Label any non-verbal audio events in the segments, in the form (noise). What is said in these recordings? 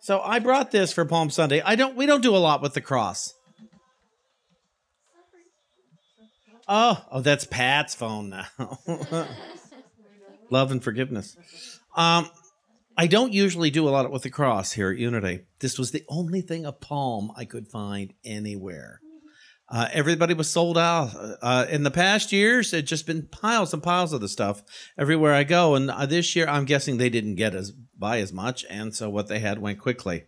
So I brought this for Palm Sunday. I don't. We don't do a lot with the cross. Oh, oh, that's Pat's phone now. (laughs) Love and forgiveness. Um, I don't usually do a lot with the cross here at Unity. This was the only thing a palm I could find anywhere. Uh, everybody was sold out. Uh, in the past years, it just been piles and piles of the stuff everywhere I go. And uh, this year, I'm guessing they didn't get as buy as much, and so what they had went quickly.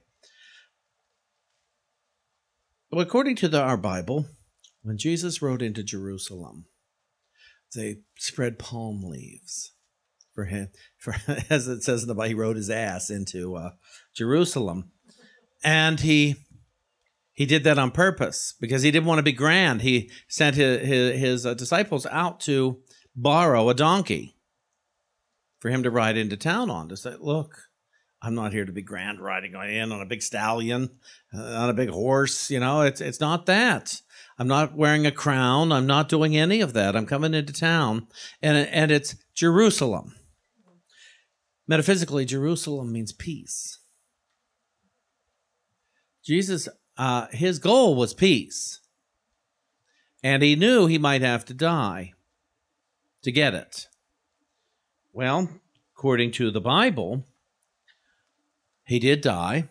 But according to the, our Bible, when Jesus rode into Jerusalem, they spread palm leaves for him. For (laughs) as it says in the Bible, he rode his ass into uh, Jerusalem, and he he did that on purpose because he didn't want to be grand. He sent his, his, his uh, disciples out to borrow a donkey for him to ride into town on to say, look, I'm not here to be grand riding in on a big stallion, uh, on a big horse. You know, it's, it's not that. I'm not wearing a crown. I'm not doing any of that. I'm coming into town and, and it's Jerusalem. Metaphysically, Jerusalem means peace. Jesus uh, his goal was peace. And he knew he might have to die to get it. Well, according to the Bible, he did die,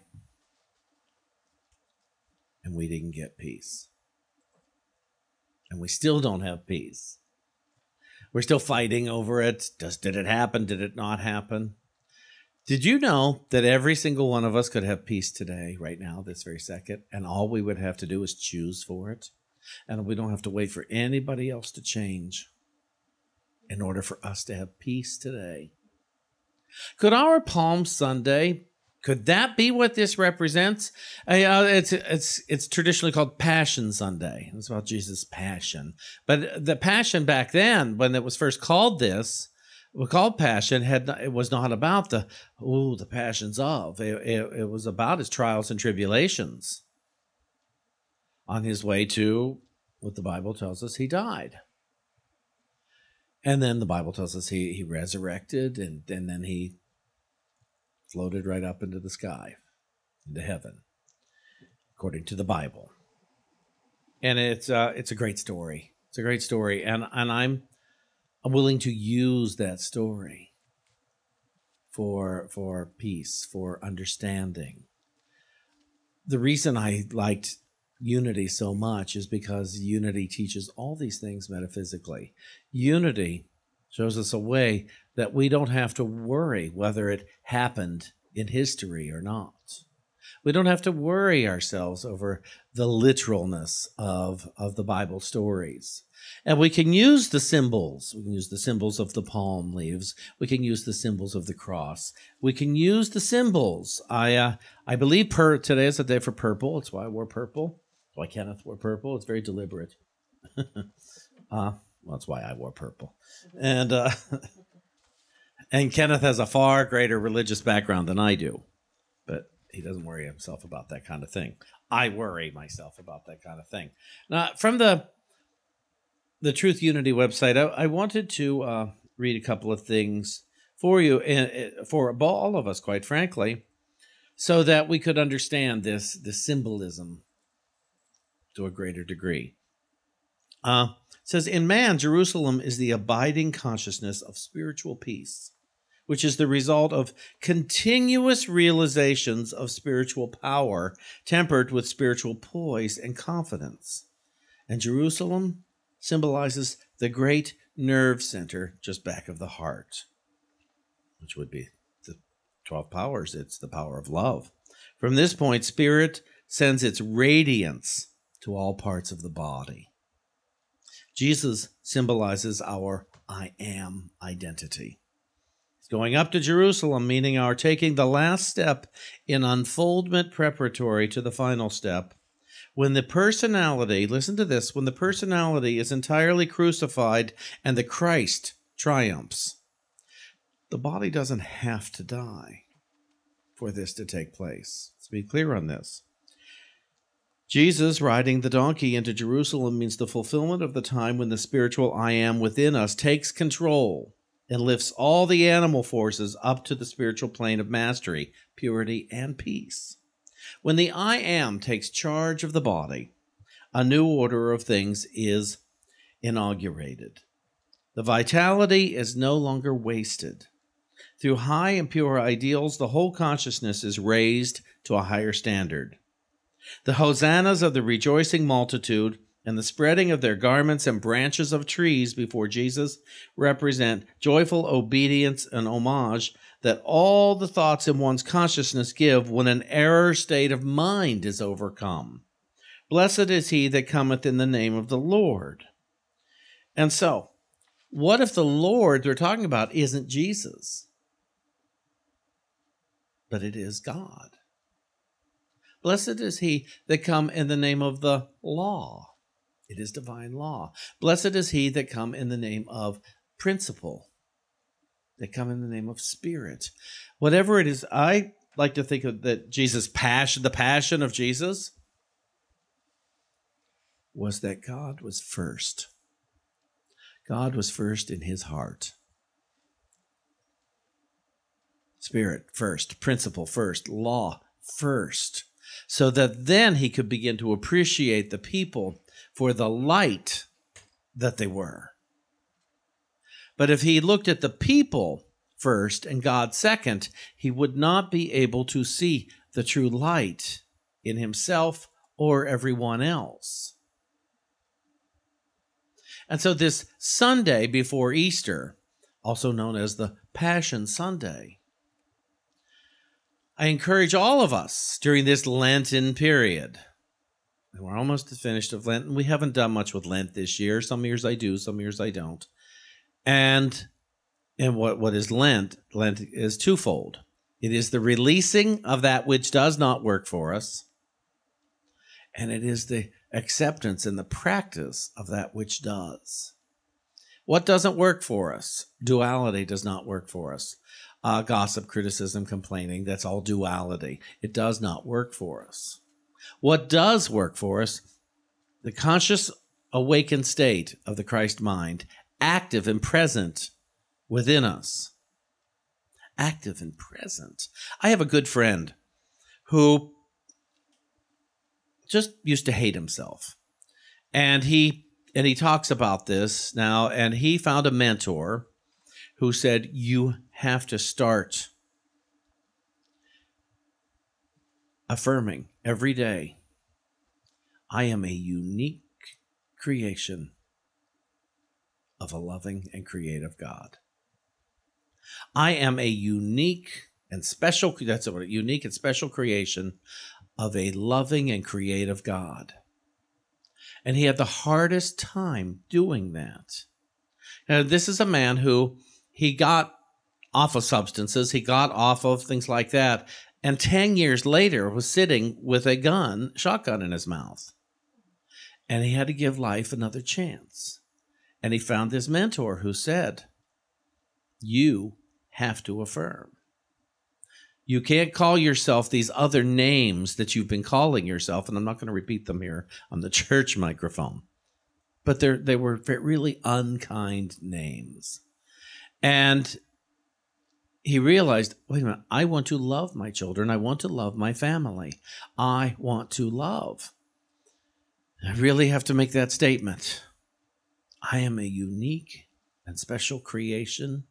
and we didn't get peace. And we still don't have peace. We're still fighting over it. Does, did it happen? Did it not happen? Did you know that every single one of us could have peace today, right now, this very second, and all we would have to do is choose for it? And we don't have to wait for anybody else to change in order for us to have peace today. Could our Palm Sunday could that be what this represents? Uh, it's it's it's traditionally called Passion Sunday. It's about Jesus' passion, but the passion back then, when it was first called this, well, called passion had it was not about the oh the passions of it, it, it, was about his trials and tribulations on his way to what the bible tells us he died and then the bible tells us he, he resurrected and, and then he floated right up into the sky into heaven according to the bible. And it's uh, it's a great story. It's a great story. And and i'm I'm willing to use that story for for peace, for understanding. The reason I liked unity so much is because unity teaches all these things metaphysically. Unity shows us a way that we don't have to worry whether it happened in history or not. We don't have to worry ourselves over the literalness of, of the Bible stories. And we can use the symbols. We can use the symbols of the palm leaves. We can use the symbols of the cross. We can use the symbols. I uh, I believe per today is a day for purple. That's why I wore purple. Why Kenneth wore purple. It's very deliberate. (laughs) uh, well, that's why I wore purple. And uh, (laughs) and Kenneth has a far greater religious background than I do, but he doesn't worry himself about that kind of thing. I worry myself about that kind of thing. Now, from the the Truth Unity website, I, I wanted to uh, read a couple of things for you and for all of us, quite frankly, so that we could understand this the symbolism to a greater degree. Uh, says in man, Jerusalem is the abiding consciousness of spiritual peace, which is the result of continuous realizations of spiritual power, tempered with spiritual poise and confidence. And Jerusalem symbolizes the great nerve center just back of the heart, which would be the 12 powers. It's the power of love. From this point, spirit sends its radiance to all parts of the body. Jesus symbolizes our I am identity. He's going up to Jerusalem, meaning our taking the last step in unfoldment preparatory to the final step, when the personality, listen to this, when the personality is entirely crucified and the Christ triumphs, the body doesn't have to die for this to take place. Let's be clear on this. Jesus riding the donkey into Jerusalem means the fulfillment of the time when the spiritual I am within us takes control and lifts all the animal forces up to the spiritual plane of mastery, purity, and peace. When the I am takes charge of the body, a new order of things is inaugurated. The vitality is no longer wasted. Through high and pure ideals, the whole consciousness is raised to a higher standard. The hosannas of the rejoicing multitude and the spreading of their garments and branches of trees before Jesus represent joyful obedience and homage that all the thoughts in one's consciousness give when an error state of mind is overcome. Blessed is he that cometh in the name of the Lord. And so, what if the Lord they're talking about isn't Jesus, but it is God? Blessed is he that come in the name of the law. It is divine law. Blessed is he that come in the name of principle. They come in the name of spirit. Whatever it is, I like to think of that Jesus' passion, the passion of Jesus, was that God was first. God was first in his heart. Spirit first, principle first, law first so that then he could begin to appreciate the people for the light that they were. But if he looked at the people first and God second, he would not be able to see the true light in himself or everyone else. And so, this Sunday before Easter, also known as the Passion Sunday, I encourage all of us during this Lenten period. We're almost finished of Lent, and we haven't done much with Lent this year. Some years I do, some years I don't. And and what, what is Lent? Lent is twofold. It is the releasing of that which does not work for us, and it is the acceptance and the practice of that which does. What doesn't work for us? Duality does not work for us uh, gossip, criticism, complaining. That's all duality. It does not work for us. What does work for us? The conscious, awakened state of the Christ mind, active and present within us. Active and present. I have a good friend who just used to hate himself. And he and he talks about this now and he found a mentor who said you have to start affirming every day I am a unique creation of a loving and creative God. I am a unique and special that's what a unique and special creation of a loving and creative God. And he had the hardest time doing that. Now, this is a man who he got off of substances, he got off of things like that, and 10 years later was sitting with a gun, shotgun in his mouth. And he had to give life another chance. And he found this mentor who said, You have to affirm. You can't call yourself these other names that you've been calling yourself, and I'm not going to repeat them here on the (laughs) church microphone. But they they were really unkind names. And he realized, wait a minute, I want to love my children. I want to love my family. I want to love. I really have to make that statement. I am a unique and special creation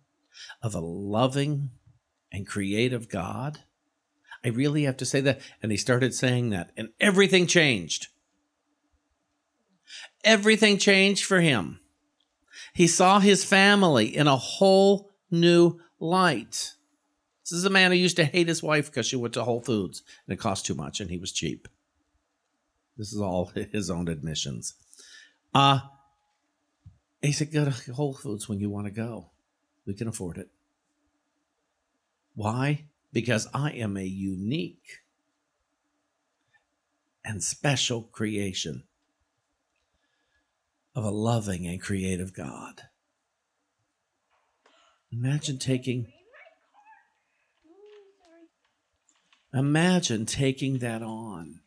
of a loving and creative God. I really have to say that. And he started saying that, and everything changed. Everything changed for him. He saw his family in a whole new light. This is a man who used to hate his wife because she went to Whole Foods and it cost too much and he was cheap. This is all (laughs) his own admissions. Uh, he said, Go to Whole Foods when you want to go. We can afford it. Why? Because I am a unique and special creation of a loving and creative God. Imagine taking Imagine taking that on.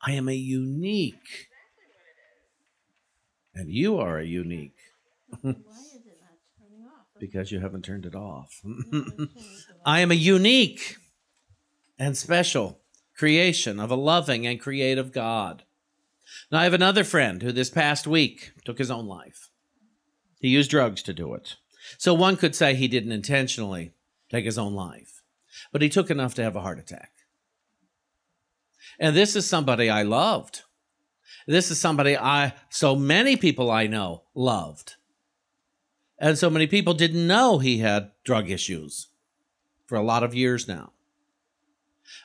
I am a unique. And you are a unique. (laughs) Because you haven't turned it off. (laughs) I am a unique and special creation of a loving and creative God. Now, I have another friend who this past week took his own life. He used drugs to do it. So one could say he didn't intentionally take his own life, but he took enough to have a heart attack. And this is somebody I loved. This is somebody I, so many people I know loved. And so many people didn't know he had drug issues for a lot of years now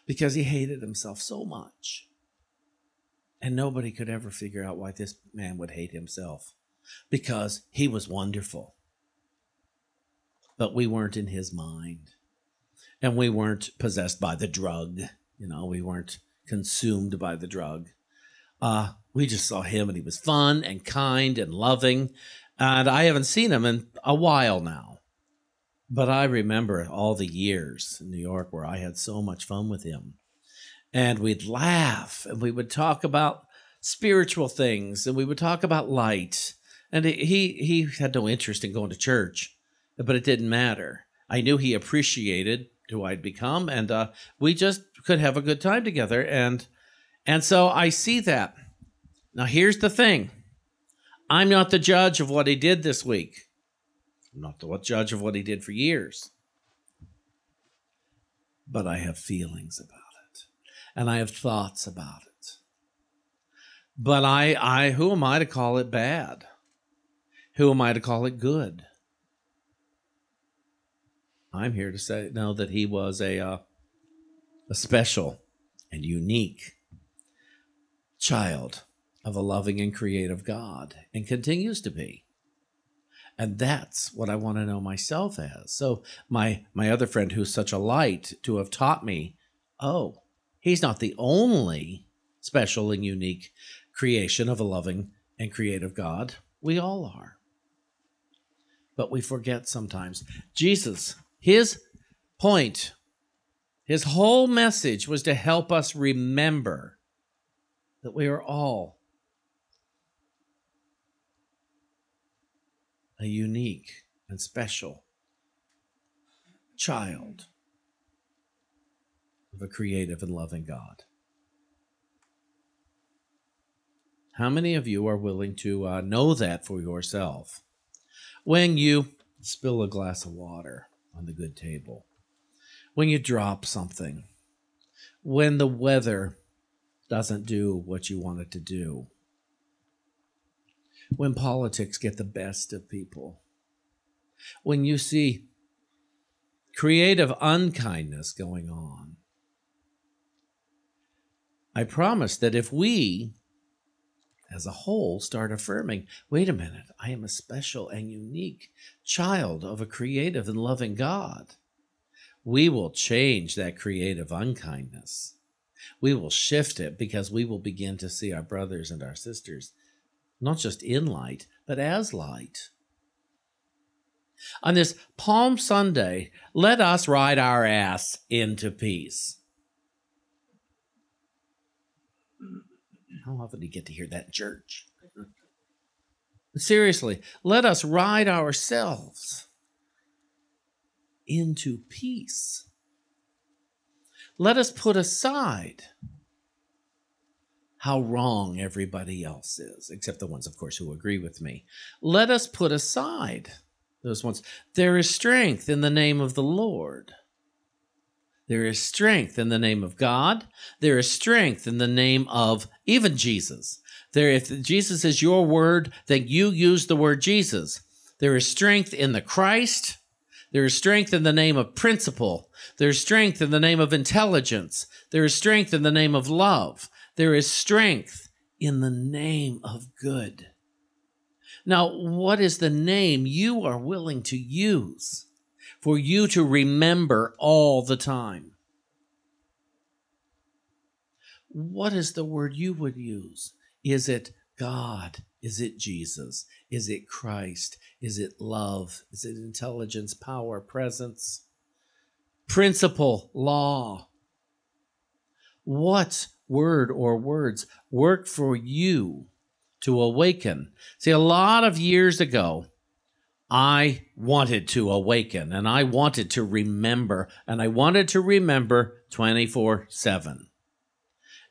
because he hated himself so much. And nobody could ever figure out why this man would hate himself because he was wonderful. But we weren't in his mind. And we weren't possessed by the drug. You know, we weren't consumed by the drug. Uh, we just saw him and he was fun and kind and loving. And I haven't seen him in a while now. But I remember all the years in New York where I had so much fun with him. And we'd laugh and we would talk about spiritual things and we would talk about light. And he he had no interest in going to church, but it didn't matter. I knew he appreciated who I'd become, and uh, we just could have a good time together. And and so I see that. Now here's the thing: I'm not the judge of what he did this week. I'm not the judge of what he did for years. But I have feelings about and I have thoughts about it. But I, I, who am I to call it bad? Who am I to call it good? I'm here to say know that he was a uh, a special and unique child of a loving and creative God and continues to be. And that's what I want to know myself as. So my my other friend who's such a light to have taught me, oh, he's not the only special and unique creation of a loving and creative God. We all are. But we forget sometimes. Jesus his point, his whole message was to help us remember that we are all a unique and special child of a creative and loving God. How many of you are willing to uh, know that for yourself when you spill a glass of water? on the good table, when you drop something, when the weather doesn't do what you want it to do, when politics get the best of people, when you see creative unkindness going on. I promise that if we as a whole start affirming wait a minute, I am a special and unique child of a creative and loving God. We will change that creative unkindness. We will shift it because we will begin to see our brothers and our sisters not just in light, but as light. On this Palm Sunday, let us ride our ass into peace. How often do you get to hear that in church? Mm-hmm. Seriously, let us ride ourselves into peace. Let us put aside how wrong everybody else is, except the ones, of course, who agree with me. Let us put aside those ones. There is strength in the name of the Lord. There is strength in the name of God. There is strength in the name of even Jesus. There, if Jesus is your word, then you use the word Jesus. There is strength in the Christ. There is strength in the name of principle. There is strength in the name of intelligence. There is strength in the name of love. There is strength in the name of good. Now, what is the name you are willing to use? For you to remember all the time. What is the word you would use? Is it God? Is it Jesus? Is it Christ? Is it love? Is it intelligence, power, presence? Principle, law. What word or words work for you to awaken? See, a lot of years ago, I wanted to awaken and I wanted to remember, and I wanted to remember 24 7.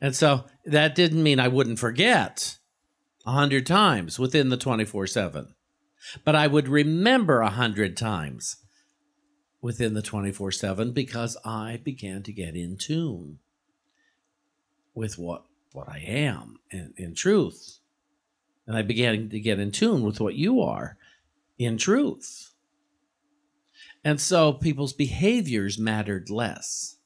And so that didn't mean I wouldn't forget a hundred times within the 24 7, but I would remember a hundred times within the 24 7 because I began to get in tune with what, what I am in, in truth. And I began to get in tune with what you are in truth. And so people's behaviors mattered less,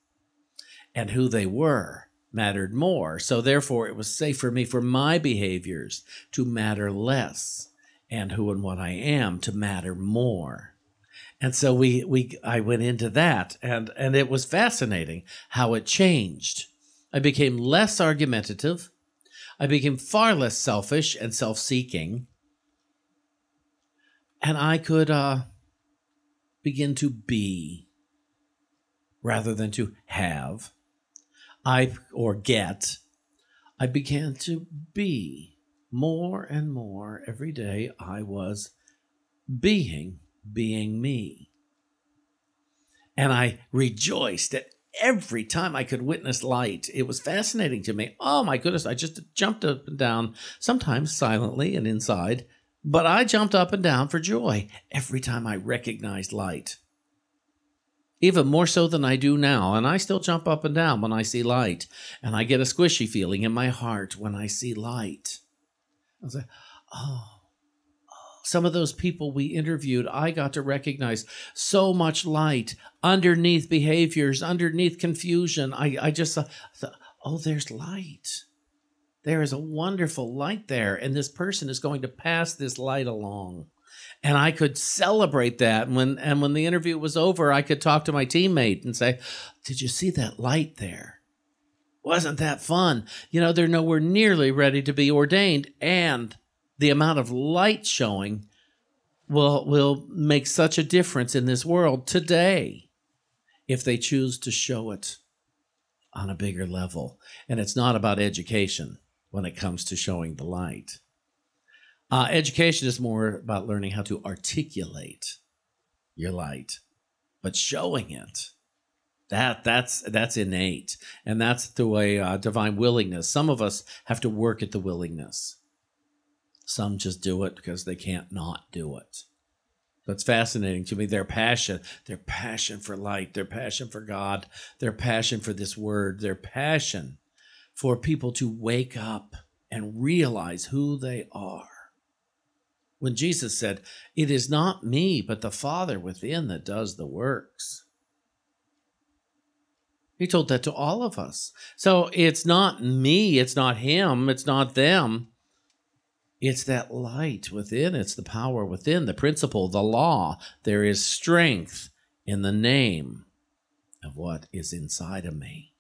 and who they were mattered more. So therefore, it was safe for me for my behaviors to matter less, and who and what I am to matter more. And so we we I went into that, and and it was fascinating how it changed. I became less argumentative. I became far less selfish and self-seeking and I could uh, begin to be rather than to have. I or get. I began to be more and more every day. I was being, being me. And I rejoiced at every time I could witness light. It was fascinating to me. Oh my goodness, I just jumped up and down, sometimes silently and inside, but I jumped up and down for joy every time I recognized light. Even more so than I do now, and I still jump up and down when I see light, and I get a squishy feeling in my heart when I see light. I was like, oh, some of those people we interviewed, I got to recognize so much light underneath behaviors, underneath confusion. I, I just thought, oh, there's light. There is a wonderful light there, and this person is going to pass this light along. And I could celebrate that. And when and when the interview was over, I could talk to my teammate and say, Did you see that light there? Wasn't that fun? You know, they're nowhere nearly ready to be ordained, and the amount of light showing will will make such a difference in this world today if they choose to show it on a bigger level. And it's not about education when it comes to showing the light. Uh, education is more about learning how to articulate your light, but showing it that that's that's innate, and that's through a uh, divine willingness. Some of us have to work at the willingness. Some just do it because they can't not do it. That's fascinating to me. Their passion, their passion for light, their passion for God, their passion for this word, their passion for people to wake up and realize who they are. When Jesus said, It is not me, but the Father within that does the works. He told that to all of us. So it's not me, it's not him, it's not them. It's that light within, it's the power within, the principle, the law. There is strength in the name of what is inside of me.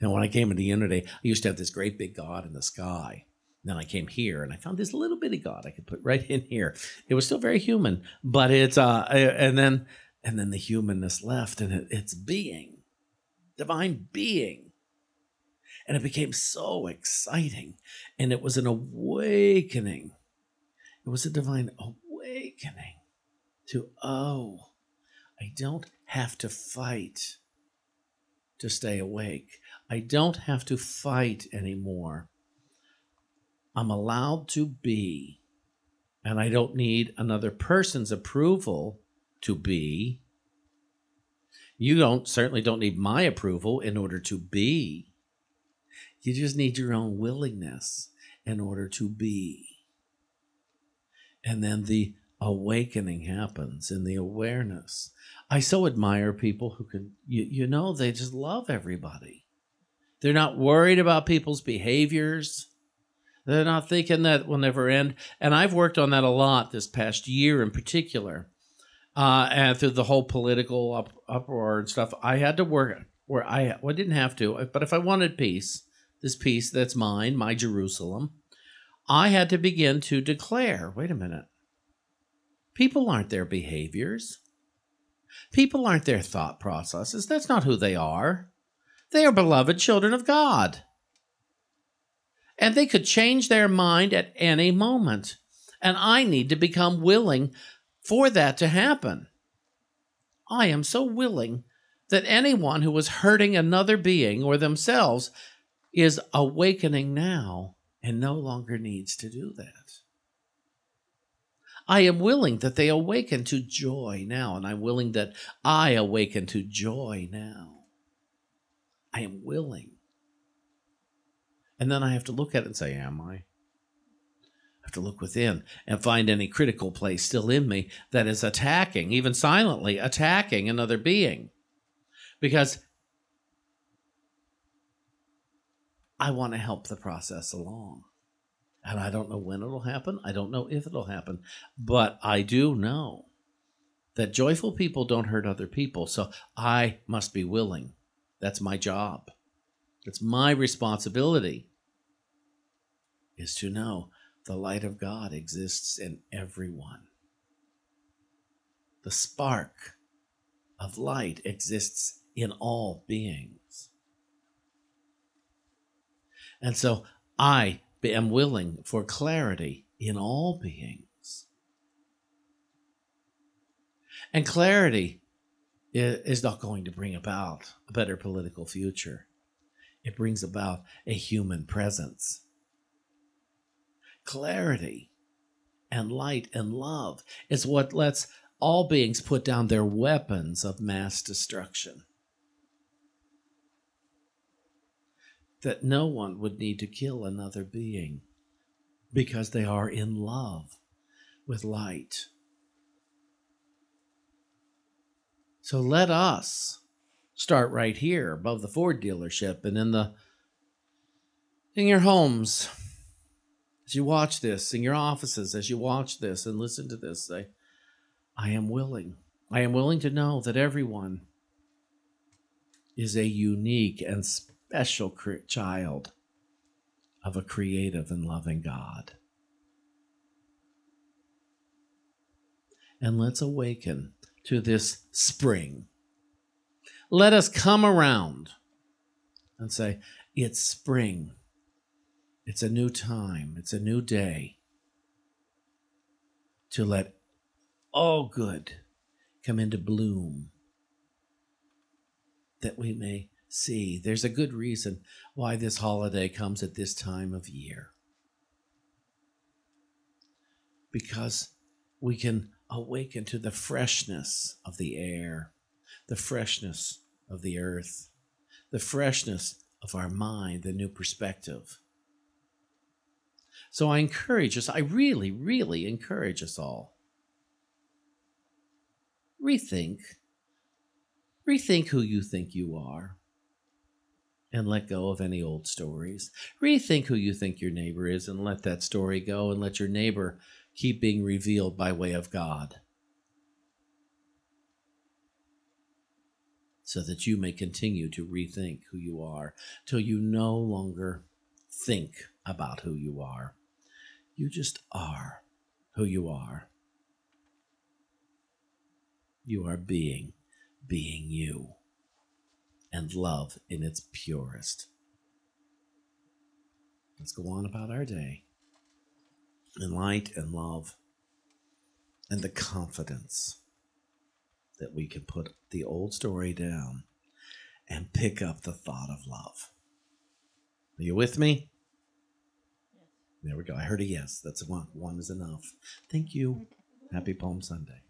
And when I came into Unity, I used to have this great big God in the sky. Then I came here and I found this little bitty God I could put (laughs) right in here. It was still very human, but it's uh and then and then the humanness left and it, it's being, divine being. And it became so exciting. And it was an awakening. It was a divine awakening to, oh, I don't have to fight to stay awake. I don't have to fight anymore. I'm allowed to be, and I don't need another person's approval to be. You don't certainly don't need my approval in order to be. You just need your own willingness in order to be. And then the awakening happens in the awareness. I so admire people who can, you, you know, they just love everybody. They're not worried about people's behaviors. They're not thinking that will never end. And I've worked on that a lot this past year in particular. Uh, and through the whole political up, uproar and stuff, I had to work where I, well, I didn't have to, but if I wanted peace, this peace that's mine, my Jerusalem, I had to begin to declare wait a minute. People aren't their behaviors. People aren't their thought processes. That's not who they are. They are beloved children of God. And they could change their mind at any moment. And I need to become willing for that to happen. I am so willing that anyone who was hurting another being or themselves is awakening now and no longer needs to do that. I am willing that they awaken to joy now, and I'm willing that I awaken to joy now. I am willing. And then I have to look at it and say, Am I? I have to look within and find any critical place still in me that is attacking, even silently attacking another being. Because I want to help the process along. And I don't know when it'll happen. I don't know if it'll happen. But I do know that joyful people don't hurt other people. So I must be willing. That's my job. It's my responsibility is to know the light of God exists in everyone. The spark of light exists in all beings. And so I am willing for clarity in all beings. And clarity is not going to bring about a better political future. It brings about a human presence. Clarity and light and love is what lets all beings put down their weapons of mass destruction. that no one would need to kill another being because they are in love with light. So let us start right here above the Ford dealership and in the in your homes as you watch this in your offices as you watch this and listen to this say I am willing I am willing to know that everyone is a unique and special child of a creative and loving God. And let's awaken to this spring. Let us come around and say, It's spring. It's a new time. It's a new day to let all good come into bloom that we may see. There's a good reason why this holiday comes at this time of year. Because we can awaken to the freshness of the air, the freshness of the earth, the freshness of our mind, the new perspective. So I encourage us, I really, really encourage us all. Rethink. Rethink who you think you are and let go of any old stories. Rethink who you think your neighbor is and let that story go and let your neighbor keep being revealed by way of God. So that you may continue to rethink who you are till you no longer think about who you are. You just are who you are. You are being, being you and love in its purest. Let's go on about our day in light and love and the confidence that we can put the old story down and pick up the thought of love. Are you with me? There we go. I heard a yes. That's one. One is enough. Thank you. Happy Palm Sunday.